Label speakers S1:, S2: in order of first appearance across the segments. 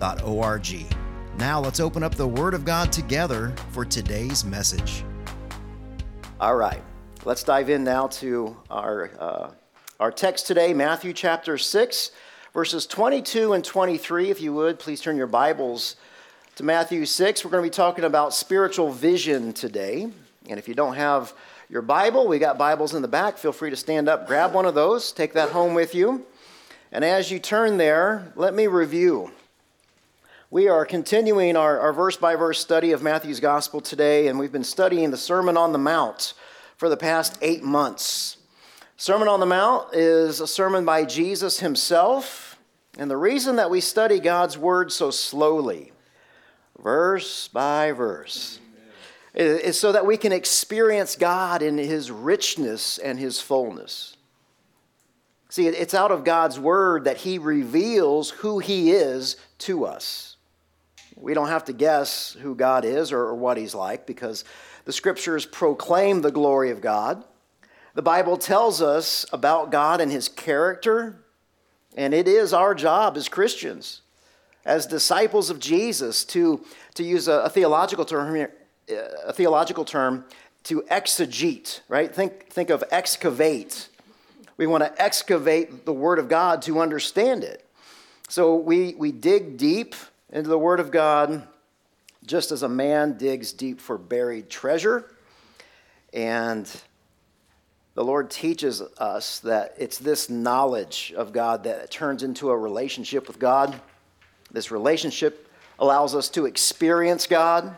S1: riverbible.org. Now let's open up the Word of God together for today's message. All right, let's dive in now to our, uh, our text today, Matthew chapter 6, verses 22 and 23. If you would, please turn your Bibles to Matthew 6. We're going to be talking about spiritual vision today. And if you don't have your Bible, we got Bibles in the back. Feel free to stand up, grab one of those, take that home with you. And as you turn there, let me review. We are continuing our, verse by verse study of Matthew's Gospel today, and we've been studying the Sermon on the Mount for the past eight months. Sermon on the Mount is a sermon by Jesus himself, and the reason that we study God's Word so slowly, verse by verse, is so that we can experience God in His richness and His fullness. See, it's out of God's Word that He reveals who He is to us. We don't have to guess who God is or, what He's like because the Scriptures proclaim the glory of God. The Bible tells us about God and His character, and it is our job as Christians, as disciples of Jesus, to, to use a, a theological term here, uh, a theological term to exegete, right? Think, think of excavate. We want to excavate the Word of God to understand it. So we, we dig deep into the Word of God just as a man digs deep for buried treasure. And the Lord teaches us that it's this knowledge of God that turns into a relationship with God. This relationship allows us to experience God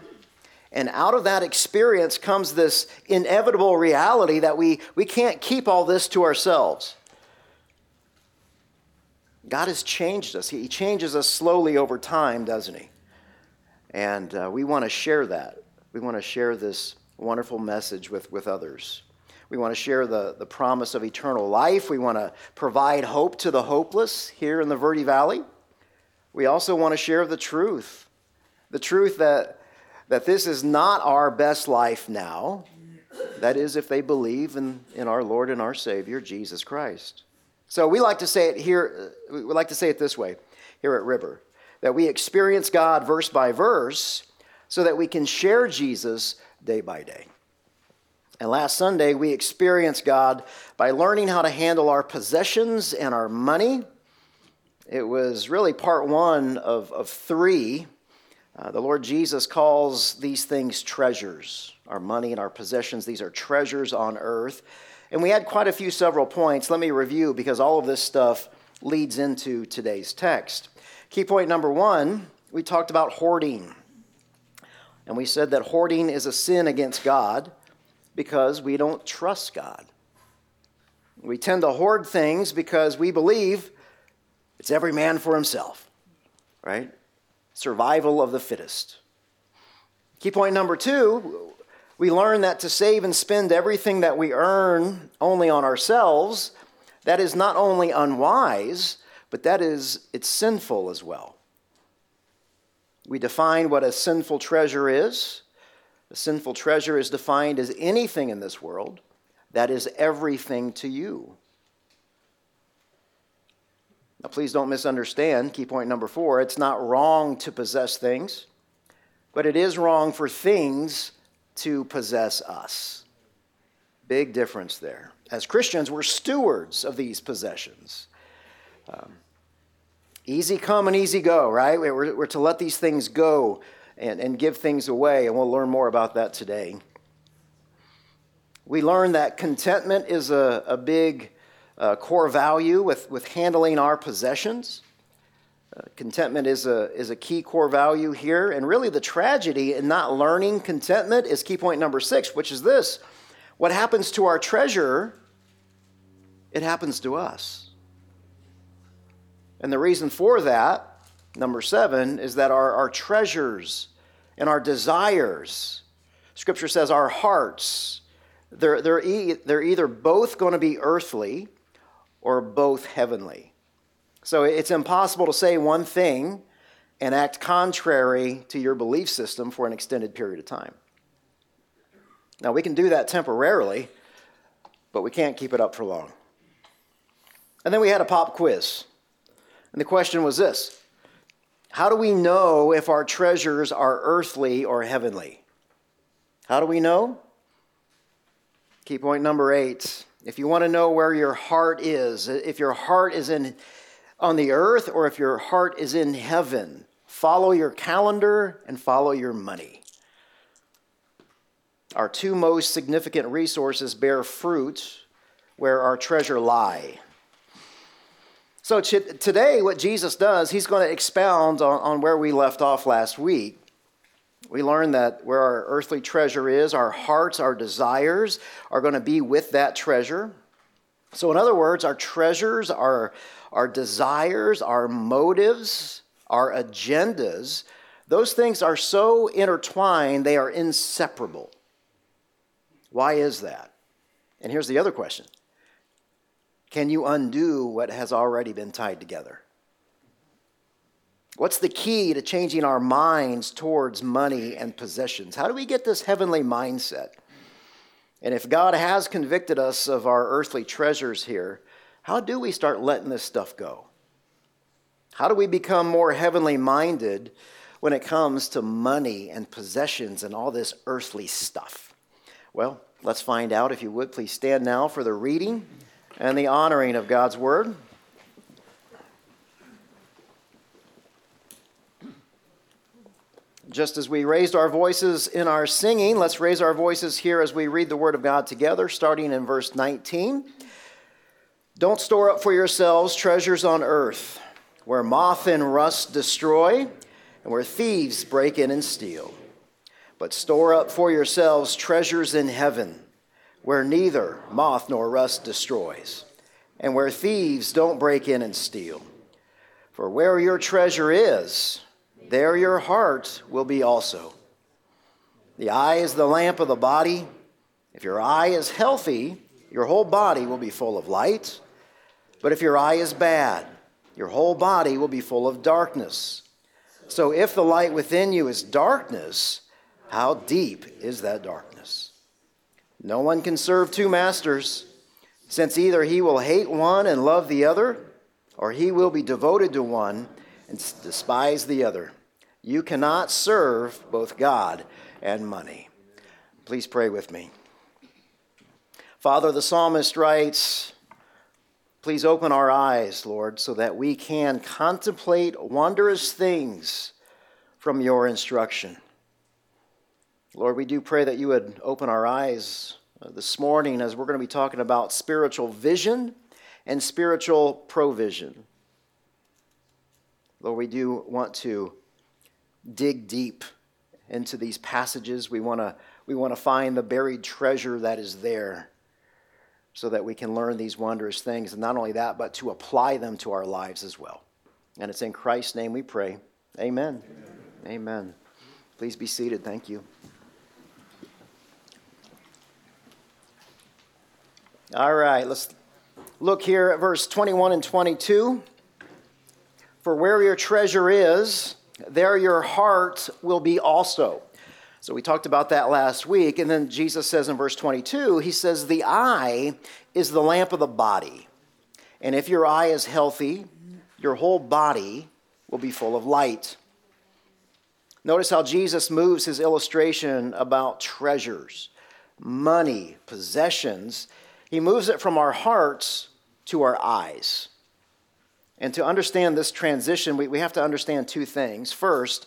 S1: and out of that experience comes this inevitable reality that we, we can't keep all this to ourselves. God has changed us. He changes us slowly over time, doesn't He? And uh, we want to share that. We want to share this wonderful message with, with others. We want to share the, the promise of eternal life. We want to provide hope to the hopeless here in the Verde Valley. We also want to share the truth the truth that that this is not our best life now. That is, if they believe in, in our Lord and our Savior, Jesus Christ. So we like to say it here, we like to say it this way here at River that we experience God verse by verse so that we can share Jesus day by day. And last Sunday, we experienced God by learning how to handle our possessions and our money. It was really part one of, of three uh, the Lord Jesus calls these things treasures. Our money and our possessions, these are treasures on earth. And we had quite a few several points. Let me review because all of this stuff leads into today's text. Key point number one we talked about hoarding. And we said that hoarding is a sin against God because we don't trust God. We tend to hoard things because we believe it's every man for himself, right? survival of the fittest. Key point number two we learn that to save and spend everything that we earn only on ourselves, that is not only unwise, but that is it's sinful as well. We define what a sinful treasure is. A sinful treasure is defined as anything in this world that is everything to you. Now, please don't misunderstand. Key point number four it's not wrong to possess things, but it is wrong for things to possess us. Big difference there. As Christians, we're stewards of these possessions. Um, easy come and easy go, right? We're, we're to let these things go and, and give things away, and we'll learn more about that today. We learn that contentment is a, a big uh, core value with, with handling our possessions. Contentment is a, is a key core value here. And really, the tragedy in not learning contentment is key point number six, which is this what happens to our treasure, it happens to us. And the reason for that Number seven is that our, our treasures and our desires, Scripture says our hearts, they're, they're, e- they're either both going to be earthly or both heavenly. So it's impossible to say one thing and act contrary to your belief system for an extended period of time. Now, we can do that temporarily, but we can't keep it up for long. And then we had a pop quiz. And the question was this How do we know if our treasures are earthly or heavenly? How do we know? Key point number eight. If you want to know where your heart is, if your heart is in on the earth or if your heart is in heaven, follow your calendar and follow your money. Our two most significant resources bear fruit where our treasure lie. So today, what Jesus does, he's going to expound on, on where we left off last week. We learned that where our earthly treasure is, our hearts, our desires are going to be with that treasure. So, in other words, our treasures, our, our desires, our motives, our agendas, those things are so intertwined, they are inseparable. Why is that? And here's the other question Can you undo what has already been tied together? What's the key to changing our minds towards money and possessions? How do we get this heavenly mindset? And if God has convicted us of our earthly treasures here, how do we start letting this stuff go? How do we become more heavenly minded when it comes to money and possessions and all this earthly stuff? Well, let's find out. If you would, please stand now for the reading and the honoring of God's word. Just as we raised our voices in our singing, let's raise our voices here as we read the Word of God together, starting in verse 19. Don't store up for yourselves treasures on earth, where moth and rust destroy, and where thieves break in and steal. But store up for yourselves treasures in heaven, where neither moth nor rust destroys, and where thieves don't break in and steal. For where your treasure is, there your heart will be also. The eye is the lamp of the body. If your eye is healthy, your whole body will be full of light. But if your eye is bad, your whole body will be full of darkness. So if the light within you is darkness, how deep is that darkness? No one can serve two masters, since either he will hate one and love the other, or he will be devoted to one and despise the other. You cannot serve both God and money. Please pray with me. Father, the psalmist writes, Please open our eyes, Lord, so that we can contemplate wondrous things from your instruction. Lord, we do pray that you would open our eyes uh, this morning as we're going to be talking about spiritual vision and spiritual provision. Lord, we do want to dig deep into these passages. We want to we want to find the buried treasure that is there so that we can learn these wondrous things. And not only that, but to apply them to our lives as well. And it's in Christ's name we pray. Amen. Amen. Amen. Please be seated. Thank you. All right, let's look here at verse 21 and 22. For where your treasure is, there your heart will be also. So we talked about that last week. And then Jesus says in verse 22, he says, The eye is the lamp of the body. And if your eye is healthy, your whole body will be full of light. Notice how Jesus moves his illustration about treasures, money, possessions. He moves it from our hearts to our eyes. And to understand this transition, we, we have to understand two things. First,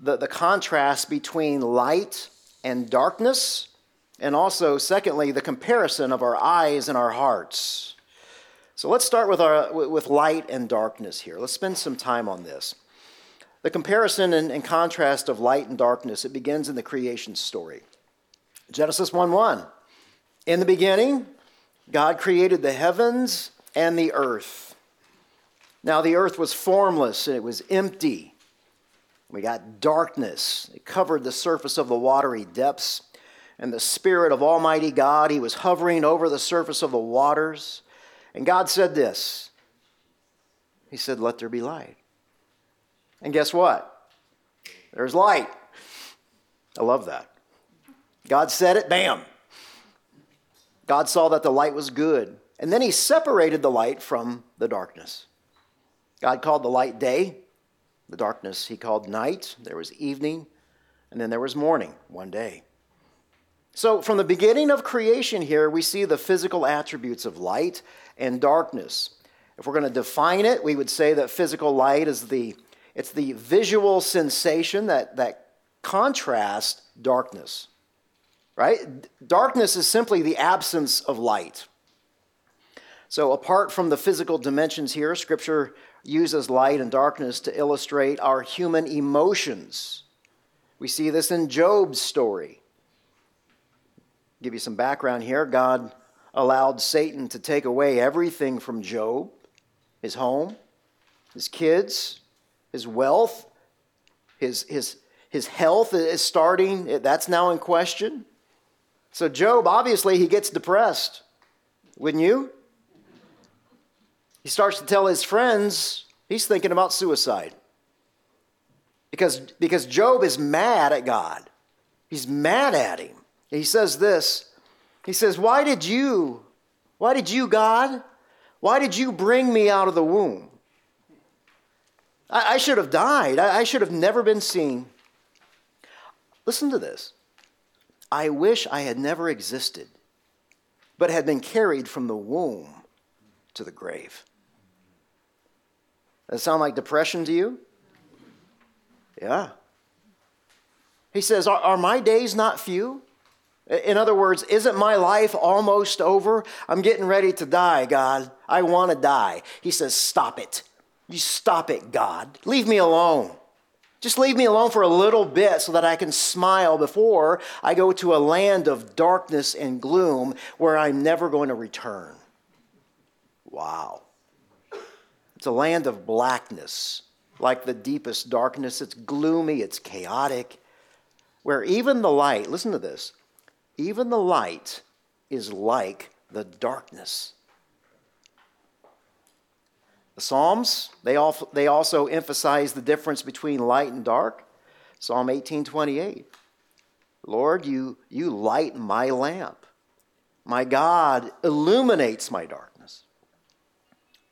S1: the, the contrast between light and darkness, and also, secondly, the comparison of our eyes and our hearts. So let's start with, our, with light and darkness here. Let's spend some time on this. The comparison and, and contrast of light and darkness, it begins in the creation story. Genesis 1 1. In the beginning, God created the heavens and the earth. Now the earth was formless and it was empty. We got darkness. It covered the surface of the watery depths. And the Spirit of Almighty God, He was hovering over the surface of the waters. And God said this He said, Let there be light. And guess what? There's light. I love that. God said it, bam. God saw that the light was good. And then He separated the light from the darkness. God called the light day, the darkness He called night. There was evening, and then there was morning one day. So, from the beginning of creation here, we see the physical attributes of light and darkness. If we're going to define it, we would say that physical light is the it's the visual sensation that, that contrasts darkness. Right? Darkness is simply the absence of light. So, apart from the physical dimensions here, Scripture uses light and darkness to illustrate our human emotions. We see this in Job's story. Give you some background here. God allowed Satan to take away everything from Job his home, his kids, his wealth, his, his, his health is starting, that's now in question. So, Job, obviously, he gets depressed. Wouldn't you? He starts to tell his friends he's thinking about suicide. Because, because Job is mad at God. He's mad at him. He says this He says, Why did you, why did you, God, why did you bring me out of the womb? I, I should have died. I, I should have never been seen. Listen to this. I wish I had never existed, but had been carried from the womb to the grave. Does that sound like depression to you? Yeah. He says, Are, are my days not few? In other words, isn't my life almost over? I'm getting ready to die, God. I want to die. He says, Stop it. You stop it, God. Leave me alone. Just leave me alone for a little bit so that I can smile before I go to a land of darkness and gloom where I'm never going to return. Wow. It's a land of blackness, like the deepest darkness. It's gloomy, it's chaotic, where even the light, listen to this, even the light is like the darkness. The Psalms, they, also emphasize the difference between light and dark. Psalm 18:28. Lord, you, you light my lamp. My God illuminates my darkness.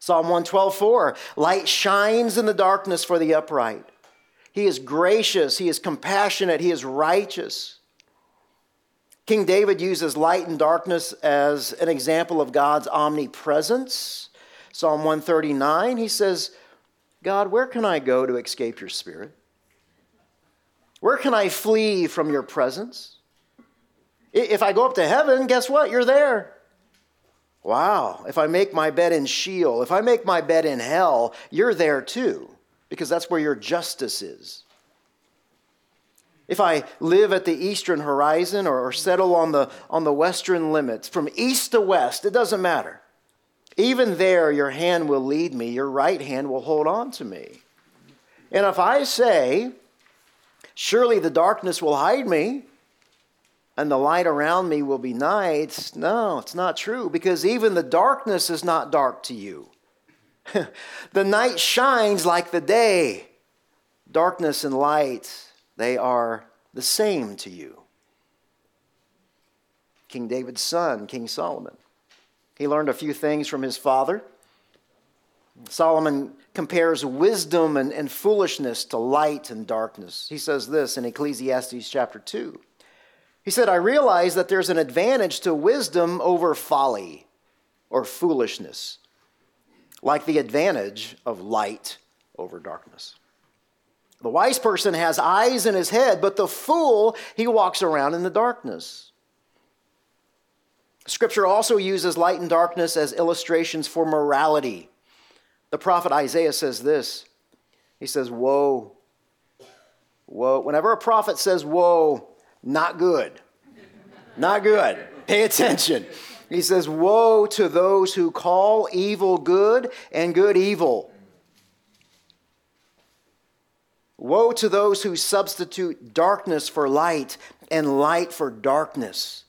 S1: Psalm 112:4. Light shines in the darkness for the upright. He is gracious, he is compassionate, he is righteous. King David uses light and darkness as an example of God's omnipresence Psalm 139, he says, God, where can I go to escape your spirit? Where can I flee from your presence? If I go up to heaven, guess what? You're there. Wow. If I make my bed in Sheol, if I make my bed in hell, you're there too, because that's where your justice is. If I live at the eastern horizon or settle on the, on the western limits, from east to west, it doesn't matter. Even there, your hand will lead me, your right hand will hold on to me. And if I say, Surely the darkness will hide me, and the light around me will be night, no, it's not true, because even the darkness is not dark to you. the night shines like the day. Darkness and light, they are the same to you. King David's son, King Solomon. He learned a few things from his father. Solomon compares wisdom and, and foolishness to light and darkness. He says this in Ecclesiastes chapter 2. He said, I realize that there's an advantage to wisdom over folly or foolishness, like the advantage of light over darkness. The wise person has eyes in his head, but the fool, he walks around in the darkness. Scripture also uses light and darkness as illustrations for morality. The prophet Isaiah says this He says, Woe, woe. Whenever a prophet says woe, not good, not good. Pay attention. He says, Woe to those who call evil good and good evil, Woe to those who substitute darkness for light and light for darkness.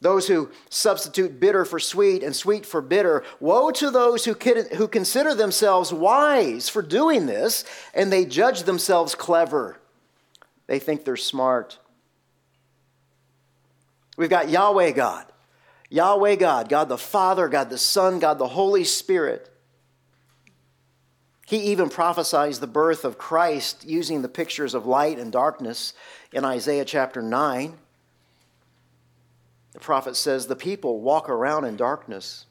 S1: Those who substitute bitter for sweet and sweet for bitter. Woe to those who, who consider themselves wise for doing this and they judge themselves clever. They think they're smart. We've got Yahweh God, Yahweh God, God the Father, God the Son, God the Holy Spirit. He even prophesies the birth of Christ using the pictures of light and darkness in Isaiah chapter 9. The prophet says, The people walk around in darkness,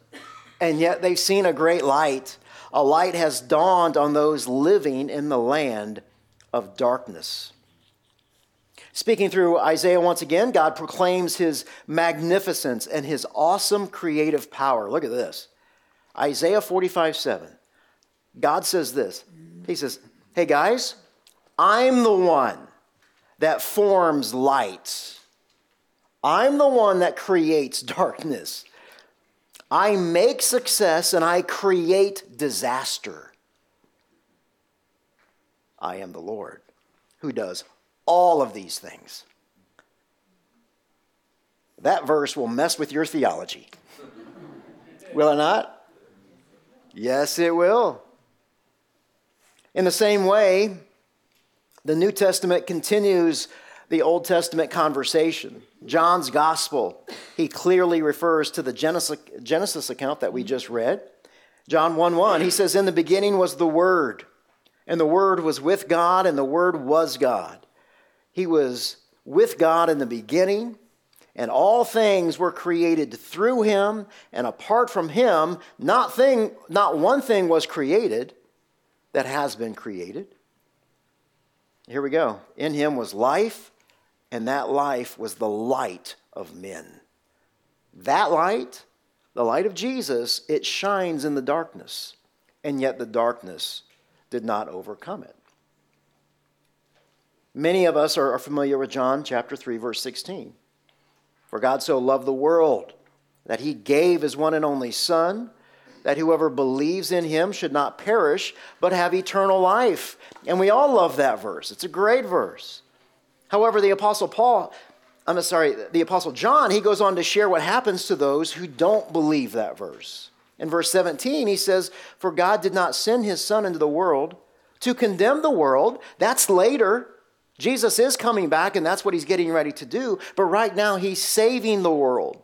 S1: and yet they've seen a great light. A light has dawned on those living in the land of darkness. Speaking through Isaiah once again, God proclaims his magnificence and his awesome creative power. Look at this Isaiah 45 7. God says this He says, Hey guys, I'm the one that forms light. I'm the one that creates darkness. I make success and I create disaster. I am the Lord who does all of these things. That verse will mess with your theology. will it not? Yes, it will. In the same way, the New Testament continues the Old Testament conversation. John's gospel, he clearly refers to the Genesis, account that we just read. John 1 1, he says, In the beginning was the Word, and the Word was with God, and the Word was God. He was with God in the beginning, and all things were created through him, and apart from him, not, thing, not one thing was created that has been created. Here we go. In him was life, and that life was the light of men. That light, the light of Jesus, it shines in the darkness, and yet the darkness did not overcome it. Many of us are familiar with John chapter 3 verse 16. For God so loved the world that he gave his one and only son that whoever believes in him should not perish, but have eternal life. And we all love that verse. It's a great verse. However, the Apostle Paul, I'm sorry, the Apostle John, he goes on to share what happens to those who don't believe that verse. In verse 17, he says, For God did not send his Son into the world to condemn the world. That's later. Jesus is coming back, and that's what he's getting ready to do. But right now, he's saving the world.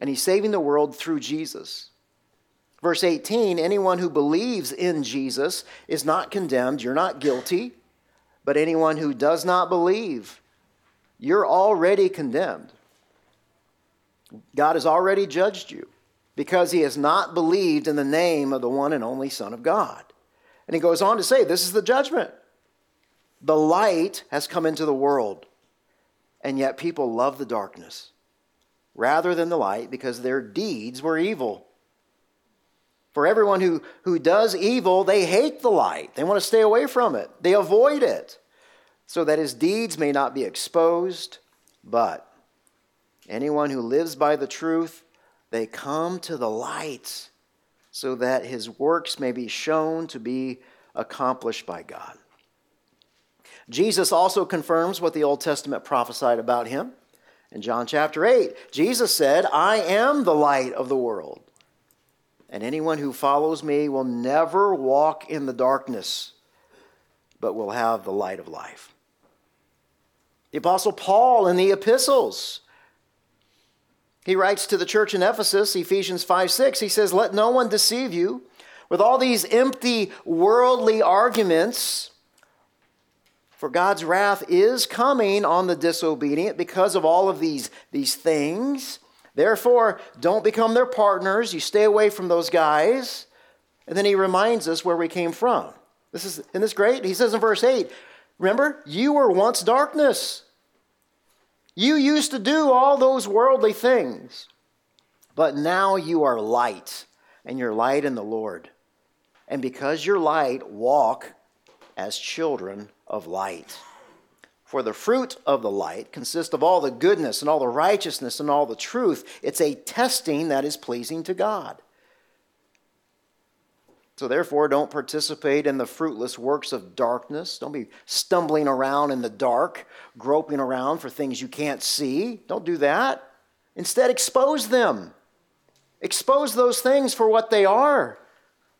S1: And he's saving the world through Jesus. Verse 18 anyone who believes in Jesus is not condemned. You're not guilty. But anyone who does not believe, you're already condemned. God has already judged you because he has not believed in the name of the one and only Son of God. And he goes on to say, This is the judgment. The light has come into the world, and yet people love the darkness rather than the light because their deeds were evil. For everyone who, who does evil, they hate the light. They want to stay away from it, they avoid it, so that his deeds may not be exposed. But anyone who lives by the truth, they come to the light, so that his works may be shown to be accomplished by God. Jesus also confirms what the Old Testament prophesied about him. In John chapter 8, Jesus said, I am the light of the world and anyone who follows me will never walk in the darkness, but will have the light of life. The Apostle Paul in the epistles, he writes to the church in Ephesus, Ephesians 5 6, he says, Let no one deceive you with all these empty worldly arguments. For God's wrath is coming on the disobedient because of all of these, these things. Therefore, don't become their partners. You stay away from those guys. And then he reminds us where we came from. This is, isn't this great? He says in verse 8, remember, you were once darkness. You used to do all those worldly things, but now you are light, and you're light in the Lord. And because you're light, walk as children of light. For the fruit of the light consists of all the goodness and all the righteousness and all the truth. It's a testing that is pleasing to God. So, therefore, don't participate in the fruitless works of darkness. Don't be stumbling around in the dark, groping around for things you can't see. Don't do that. Instead, expose them. Expose those things for what they are.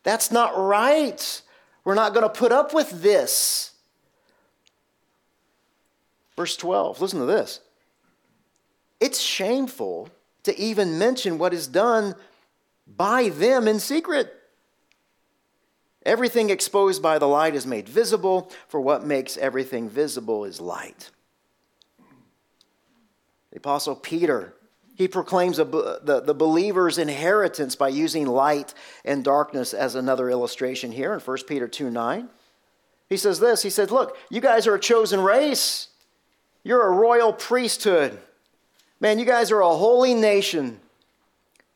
S1: That's not right. We're not going to put up with this. Verse 12, listen to this. It's shameful to even mention what is done by them in secret. Everything exposed by the light is made visible, for what makes everything visible is light. The Apostle Peter, he proclaims a, the, the believer's inheritance by using light and darkness as another illustration here in 1 Peter 2 9. He says this He says, Look, you guys are a chosen race, you're a royal priesthood. Man, you guys are a holy nation.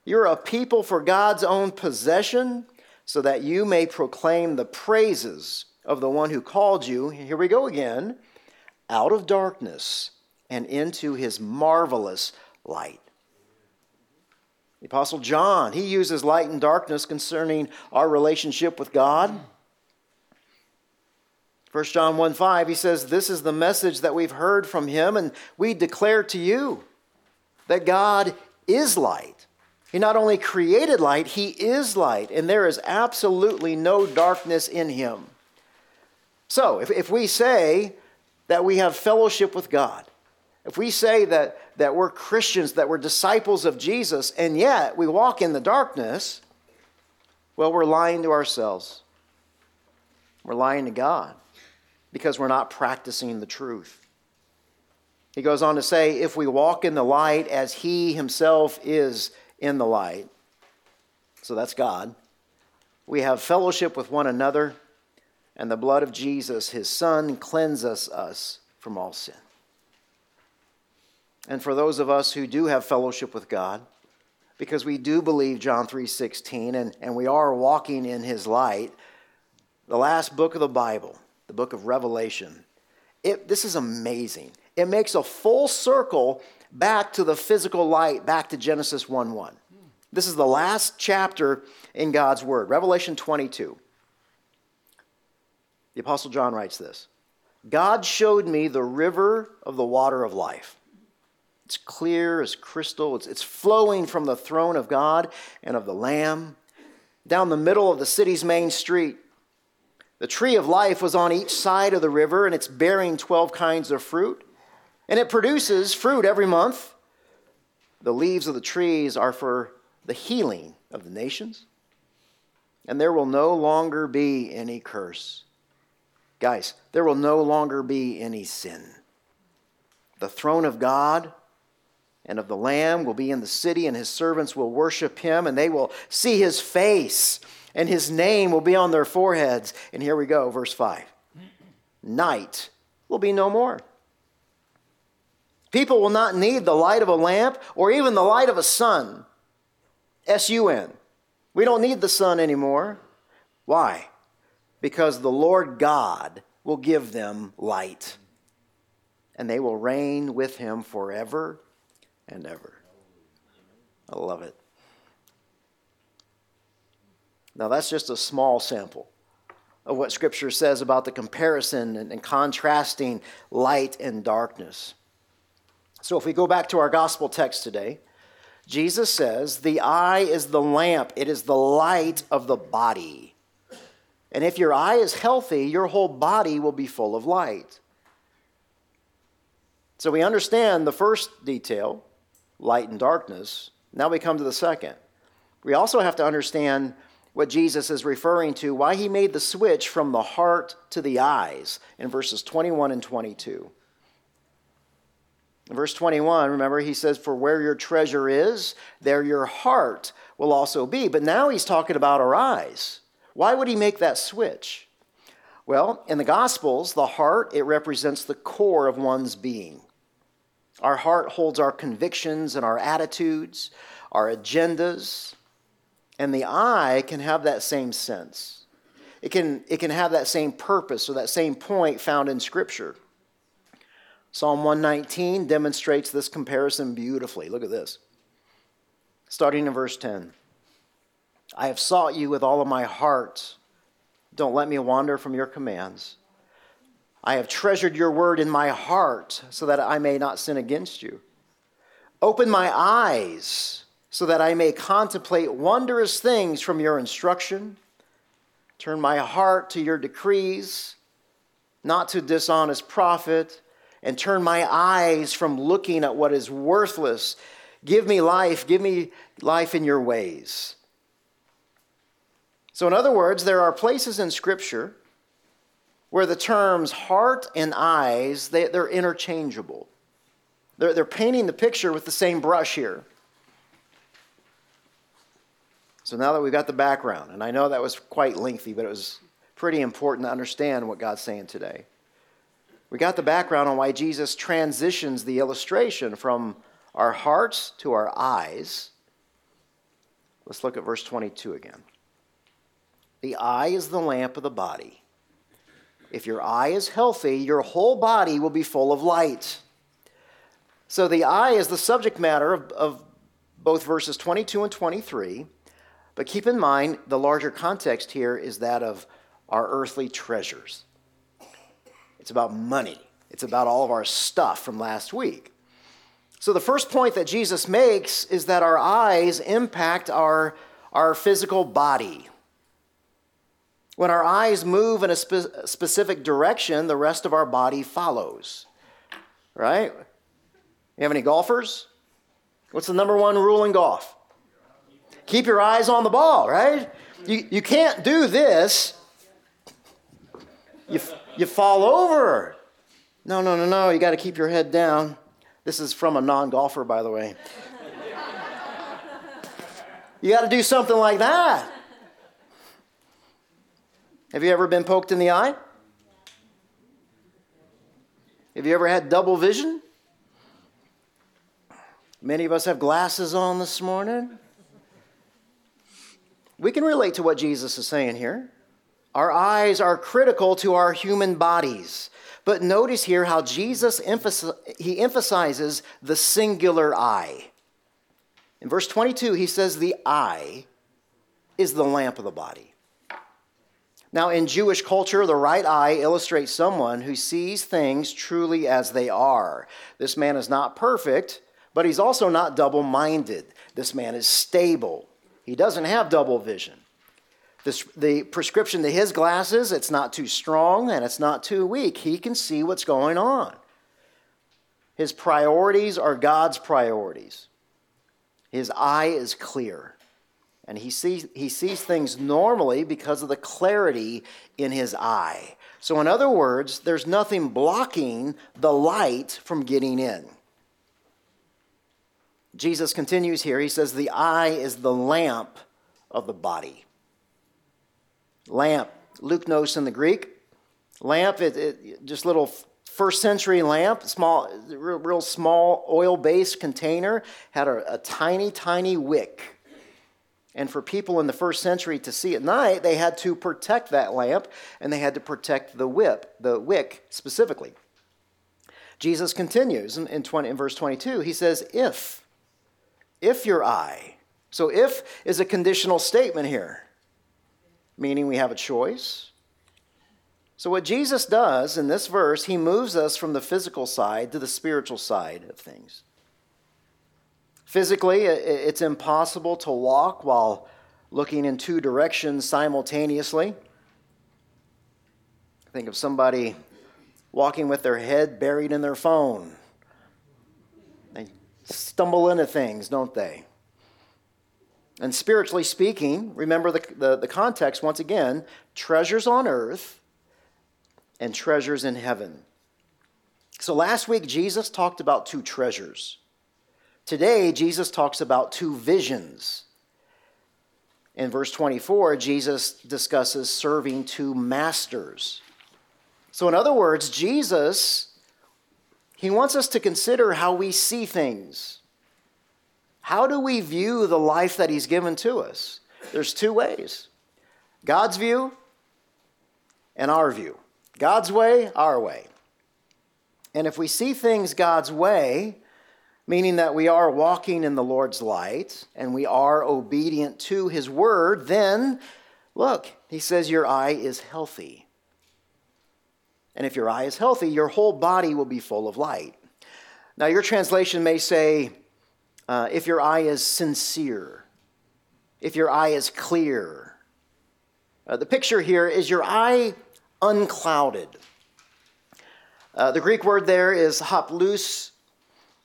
S1: You're a people for God's own possession so that you may proclaim the praises of the one who called you, here we go again, out of darkness and into his marvelous light. The Apostle John, he uses light and darkness concerning our relationship with God. 1 John 1 5, he says, This is the message that we've heard from him, and we declare to you that God is light. He not only created light, He is light, and there is absolutely no darkness in Him. So, if, if we say that we have fellowship with God, if we say that, that we're Christians, that we're disciples of Jesus, and yet we walk in the darkness, well, we're lying to ourselves. We're lying to God because we're not practicing the truth. He goes on to say, if we walk in the light as He Himself is in the light. So that's God. We have fellowship with one another, and the blood of Jesus, his Son, cleanses us from all sin. And for those of us who do have fellowship with God, because we do believe John 3:16 and, and we are walking in his light, the last book of the Bible, the book of Revelation, it, this is amazing. It makes a full circle back to the physical light, back to Genesis 1 1. This is the last chapter in God's Word, Revelation 22. The Apostle John writes this God showed me the river of the water of life. It's clear as crystal, it's, it's flowing from the throne of God and of the Lamb down the middle of the city's main street. The tree of life was on each side of the river, and it's bearing 12 kinds of fruit and it produces fruit every month. The leaves of the trees are for the healing of the nations, and there will no longer be any curse. Guys, there will no longer be any sin. The throne of God and of the Lamb will be in the city, and his servants will worship him, and they will see his face, and his name will be on their foreheads. And here we go, verse 5. Night will be no more. People will not need the light of a lamp or even the light of a sun. S U N. We don't need the sun anymore. Why? Because the Lord God will give them light, and they will reign with him forever and ever. I love it. Now, that's just a small sample of what Scripture says about the comparison and, contrasting light and darkness. So if we go back to our gospel text today, Jesus says, The eye is the lamp, it is the light of the body. And if your eye is healthy, your whole body will be full of light. So we understand the first detail, light and darkness. Now we come to the second. We also have to understand what Jesus is referring to, why he made the switch from the heart to the eyes in verses 21 and 22. Verse 21, remember, he says, For where your treasure is, there your heart will also be. But now he's talking about our eyes. Why would he make that switch? Well, in the Gospels, the heart, it represents the core of one's being. Our heart holds our convictions and our attitudes, our agendas, and the eye can have that same sense. It can, it can have that same purpose or that same point found in Scripture. Psalm 119 demonstrates this comparison beautifully. Look at this. Starting in verse 10 I have sought you with all of my heart. Don't let me wander from your commands. I have treasured your word in my heart so that I may not sin against you. Open my eyes so that I may contemplate wondrous things from your instruction. Turn my heart to your decrees, not to dishonest profit, and turn my eyes from looking at what is worthless. Give me life, give me life in your ways. So, in other words, there are places in Scripture where the terms heart and eyes, they, are interchangeable. They're, they're painting the picture with the same brush here. So now that we've got the background, and I know that was quite lengthy, but it was pretty important to understand what God's saying today. We got the background on why Jesus transitions the illustration from our hearts to our eyes. Let's look at verse 22 again. The eye is the lamp of the body. If your eye is healthy, your whole body will be full of light. So the eye is the subject matter of, of both verses 22 and 23. But keep in mind, the larger context here is that of our earthly treasures. It's about money, it's about all of our stuff from last week. So, the first point that Jesus makes is that our eyes impact our, our physical body. When our eyes move in a spe- specific direction, the rest of our body follows. Right? You have any golfers? What's the number one rule in golf? Keep your eyes on the ball, right? You, you can't do this. You, you fall over. No, no, no, no. You got to keep your head down. This is from a non golfer, by the way. You got to do something like that. Have you ever been poked in the eye? Have you ever had double vision? Many of us have glasses on this morning. We can relate to what Jesus is saying here. Our eyes are critical to our human bodies. But notice here how Jesus he emphasizes the singular eye. In verse 22, he says the eye is the lamp of the body. Now, in Jewish culture, the right eye illustrates someone who sees things truly as they are. This man is not perfect, but he's also not double minded. This man is stable. He doesn't have double vision. The prescription to his glasses, it's not too strong and it's not too weak. He can see what's going on. His priorities are God's priorities. His eye is clear and he sees, he sees things normally because of the clarity in his eye. So, in other words, there's nothing blocking the light from getting in. Jesus continues here. He says, The eye is the lamp of the body. Lamp, lychnos in the Greek. Lamp, it, it, just little first century lamp, small, real, real small oil based container, had a, a tiny, tiny wick and for people in the first century to see at night, they had to protect that lamp and they had to protect the whip, the wick specifically. Jesus continues in, in, 20, in verse 22. He says, If, if your eye. So, if is a conditional statement here, meaning we have a choice. So, what Jesus does in this verse, he moves us from the physical side to the spiritual side of things. Physically, it's impossible to walk while looking in two directions simultaneously. Think of somebody walking with their head buried in their phone. Stumble into things, don't they? And spiritually speaking, remember the, the, the, context once again treasures on earth and treasures in heaven. So last week, Jesus talked about two treasures Today, Jesus talks about two visions. In verse 24, Jesus discusses serving two masters. So, in other words, Jesus, he wants us to consider how we see things. How do we view the life that he's given to us? There's two ways God's view and our view. God's way, our way. And if we see things God's way, meaning that we are walking in the Lord's light and we are obedient to his word, then look, he says your eye is healthy. And if your eye is healthy, your whole body will be full of light. Now, your translation may say, uh, if your eye is sincere, if your eye is clear. Uh, the picture here is your eye unclouded. Uh, the Greek word there is haplous,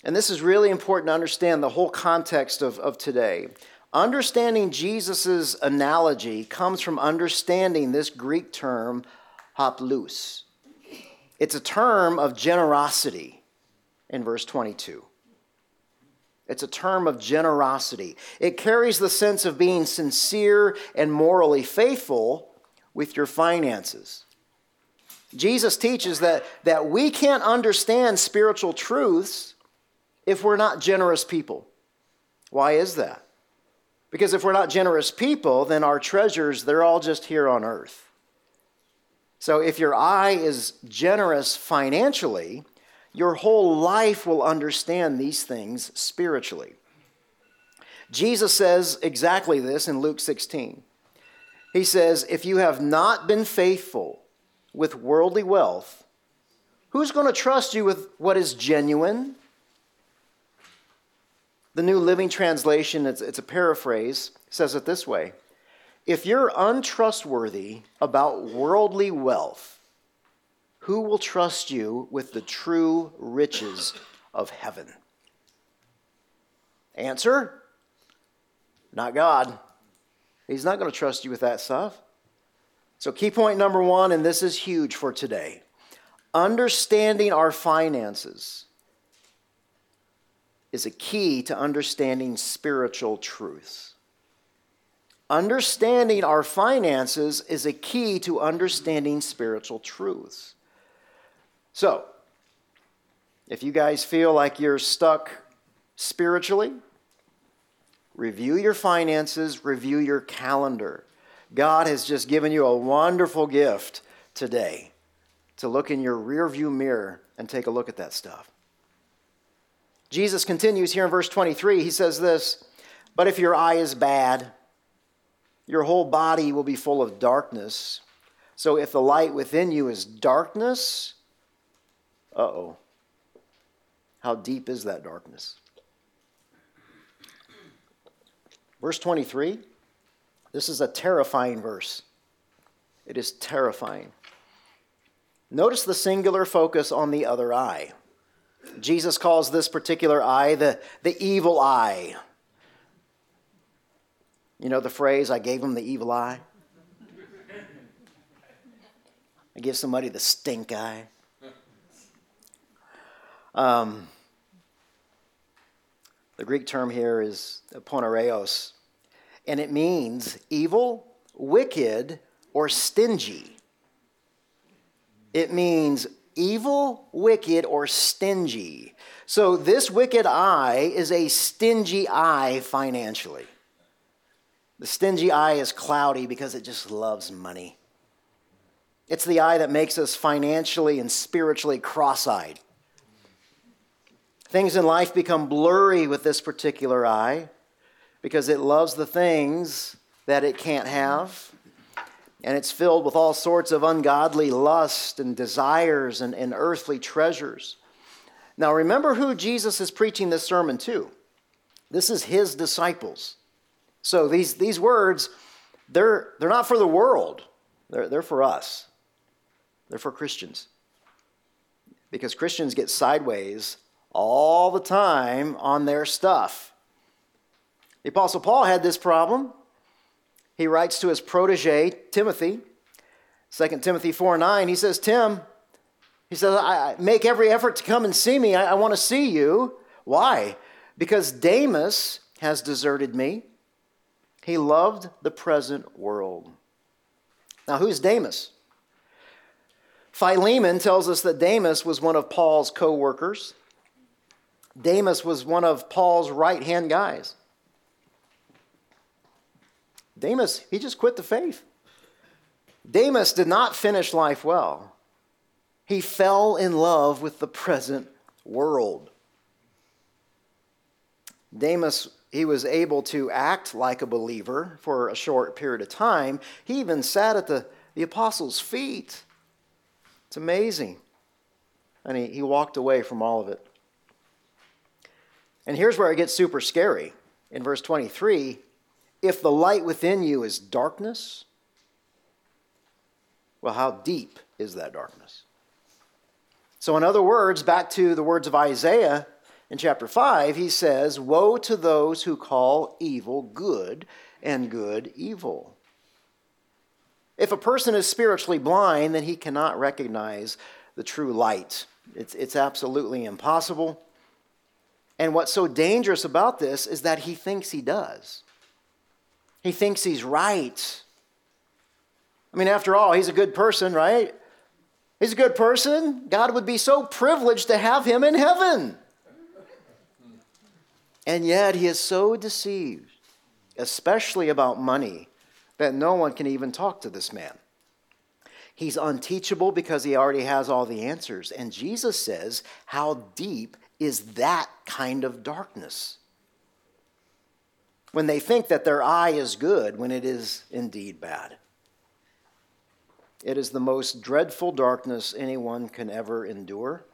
S1: and this is really important to understand the whole context of, of today. Understanding Jesus' analogy comes from understanding this Greek term, haplous. It's a term of generosity in verse 22. It's a term of generosity. It carries the sense of being sincere and morally faithful with your finances. Jesus teaches that, that we can't understand spiritual truths if we're not generous people. Why is that? Because if we're not generous people, then our treasures, they're all just here on earth. So if your eye is generous financially, your whole life will understand these things spiritually. Jesus says exactly this in Luke 16. He says, If you have not been faithful with worldly wealth, who's going to trust you with what is genuine? The New Living Translation, it's, it's a paraphrase, says it this way if you're untrustworthy about worldly wealth, who will trust you with the true riches of heaven? Answer Not God. He's not going to trust you with that stuff. So, key point number one, and this is huge for today understanding our finances is a key to understanding spiritual truths. Understanding our finances is a key to understanding spiritual truths. So, if you guys feel like you're stuck spiritually, review your finances, review your calendar. God has just given you a wonderful gift today to look in your rearview mirror and take a look at that stuff. Jesus continues here in verse 23. He says this But if your eye is bad, your whole body will be full of darkness. So if the light within you is darkness, uh oh. How deep is that darkness? Verse 23, this is a terrifying verse. It is terrifying. Notice the singular focus on the other eye. Jesus calls this particular eye the, the evil eye. You know the phrase, I gave him the evil eye? I give somebody the stink eye. Um, the Greek term here is poneros, and it means evil, wicked, or stingy. It means evil, wicked, or stingy. So this wicked eye is a stingy eye financially. The stingy eye is cloudy because it just loves money. It's the eye that makes us financially and spiritually cross eyed. Things in life become blurry with this particular eye because it loves the things that it can't have. And it's filled with all sorts of ungodly lust and desires and, and earthly treasures. Now, remember who Jesus is preaching this sermon to. This is his disciples. So these, these words, they're, they're not for the world, they're, they're for us. They're for Christians. Because Christians get sideways all the time on their stuff. The Apostle Paul had this problem. He writes to his protege, Timothy, 2 Timothy 4 9. He says, Tim, he says, I make every effort to come and see me. I, I want to see you. Why? Because Demas has deserted me he loved the present world. Now, who's Demas? Philemon tells us that Demas was one of Paul's co workers. Demas was one of Paul's right hand guys. Demas, he just quit the faith. Demas did not finish life well. He fell in love with the present world. Demas, he was able to act like a believer for a short period of time. He even sat at the, the apostles' feet. It's amazing. And he, he walked away from all of it. And here's where it gets super scary. In verse 23, if the light within you is darkness, well, how deep is that darkness? So, in other words, back to the words of Isaiah in chapter 5, he says, Woe to those who call evil good and good evil. If a person is spiritually blind, then he cannot recognize the true light. It's, it's absolutely impossible. And what's so dangerous about this is that he thinks he does. He thinks he's right. I mean, after all, he's a good person, right? He's a good person. God would be so privileged to have him in heaven. And yet he is so deceived, especially about money, that no one can even talk to this man. He's unteachable because he already has all the answers. And Jesus says, How deep is that kind of darkness? When they think that their eye is good when it is indeed bad. It is the most dreadful darkness anyone can ever endure.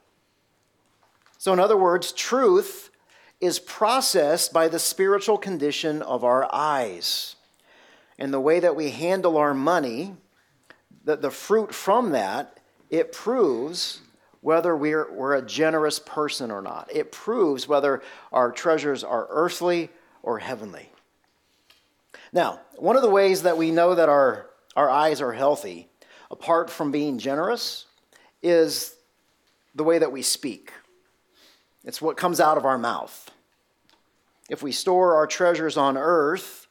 S1: So, in other words, truth is processed by the spiritual condition of our eyes. And the way that we handle our money, the, the fruit from that, it proves whether we're, we're a generous person or not. It proves whether our treasures are earthly or heavenly. Now, one of the ways that we know that our, our eyes are healthy apart from being generous, is the way that we speak. It's what comes out of our mouth. If we store our treasures on earth,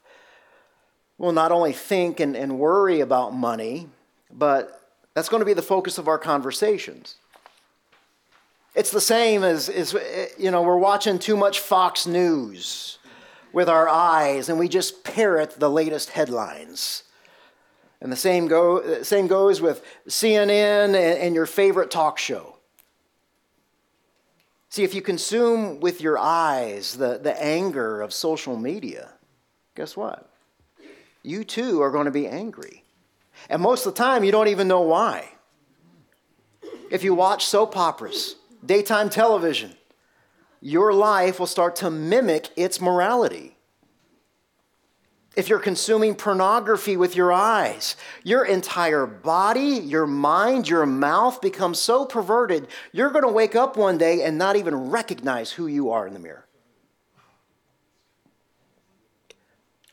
S1: we'll not only think and, and worry about money, but that's going to be the focus of our conversations. It's the same as, as you know, we're watching too much Fox News with our eyes and we just parrot the latest headlines. And the same, go, same goes with CNN and, and your favorite talk show. See, if you consume with your eyes the, the anger of social media, guess what? You too are going to be angry. And most of the time, you don't even know why. If you watch soap operas, daytime television, your life will start to mimic its morality if you're consuming pornography with your eyes, your entire body, your mind, your mouth becomes so perverted, you're going to wake up one day and not even recognize who you are in the mirror.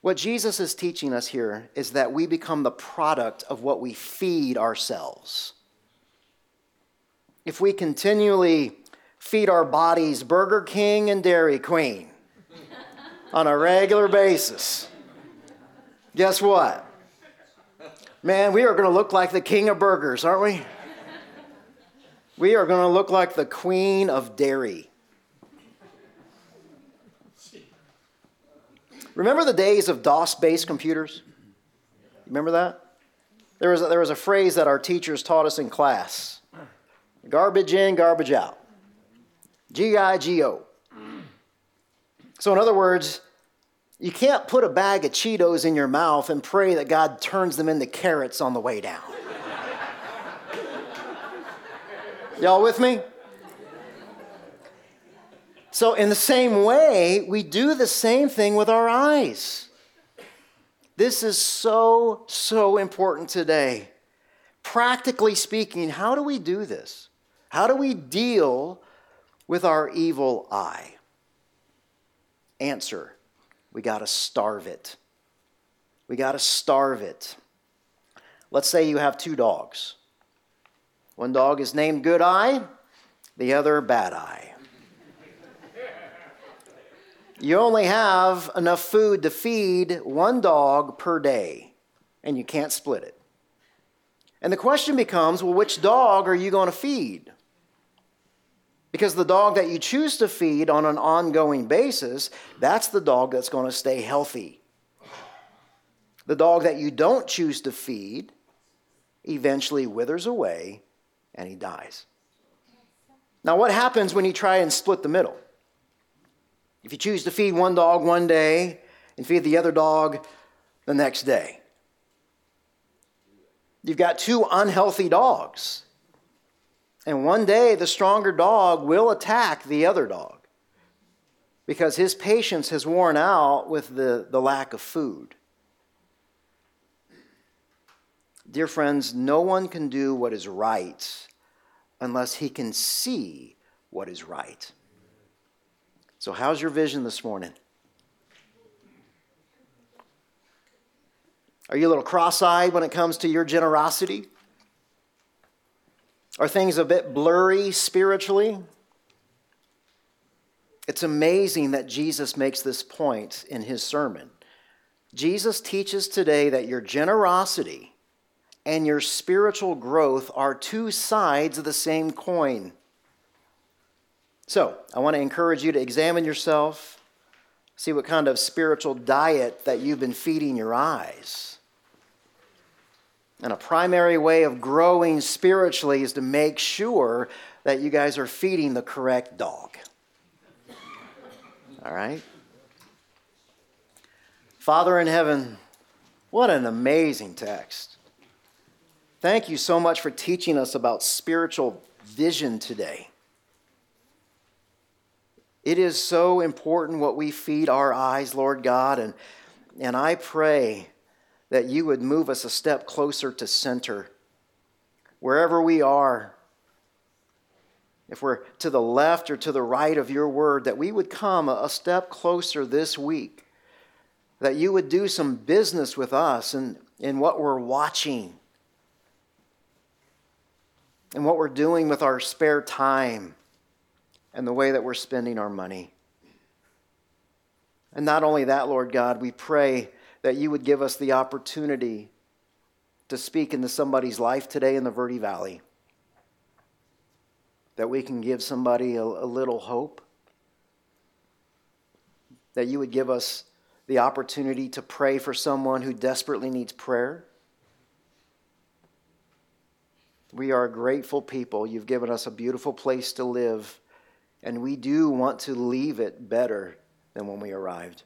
S1: What Jesus is teaching us here is that we become the product of what we feed ourselves. If we continually feed our bodies Burger King and Dairy Queen on a regular basis, guess what? Man, we are going to look like the king of burgers, aren't we? We are going to look like the queen of dairy. Remember the days of DOS based computers? Remember that? There was, a, there was a phrase that our teachers taught us in class garbage in, garbage out. G I G O. So, in other words, you can't put a bag of Cheetos in your mouth and pray that God turns them into carrots on the way down. Y'all with me? So, in the same way, we do the same thing with our eyes. This is so, so important today. Practically speaking, how do we do this? How do we deal with our evil eye? Answer we got to starve it. We got to starve it. Let's say you have two dogs. One dog is named Good Eye, the other Bad Eye. You only have enough food to feed one dog per day, and you can't split it. And the question becomes well, which dog are you going to feed? Because the dog that you choose to feed on an ongoing basis, that's the dog that's going to stay healthy. The dog that you don't choose to feed eventually withers away and he dies. Now, what happens when you try and split the middle? if you choose to feed one dog one day and feed the other dog the next day. You've got two unhealthy dogs. And one day the stronger dog will attack the other dog because his patience has worn out with the, the lack of food. Dear friends, no one can do what is right unless he can see what is right. So, how's your vision this morning? Are you a little cross eyed when it comes to your generosity? Are things a bit blurry spiritually? It's amazing that Jesus makes this point in his sermon. Jesus teaches today that your generosity and your spiritual growth are two sides of the same coin. So, I want to encourage you to examine yourself, see what kind of spiritual diet that you've been feeding your eyes. And a primary way of growing spiritually is to make sure that you guys are feeding the correct dog. All right? Father in heaven, what an amazing text. Thank you so much for teaching us about spiritual vision today. It is so important what we feed our eyes, Lord God, and, and I pray that you would move us a step closer to center. Wherever we are, if we're to the left or to the right of your word, that we would come a step closer this week, that you would do some business with us in, in what we're watching, and what we're doing with our spare time, and the way that we're spending our money. And not only that, Lord God, we pray that you would give us the opportunity to speak into somebody's life today in the Verde Valley that we can give somebody a, a little hope, that you would give us the opportunity to pray for someone who desperately needs prayer. We are a grateful people. You've given us a beautiful place to live, and we do want to leave it better than when we arrived.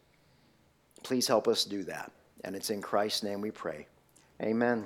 S1: Please help us do that. And it's in Christ's name we pray. Amen.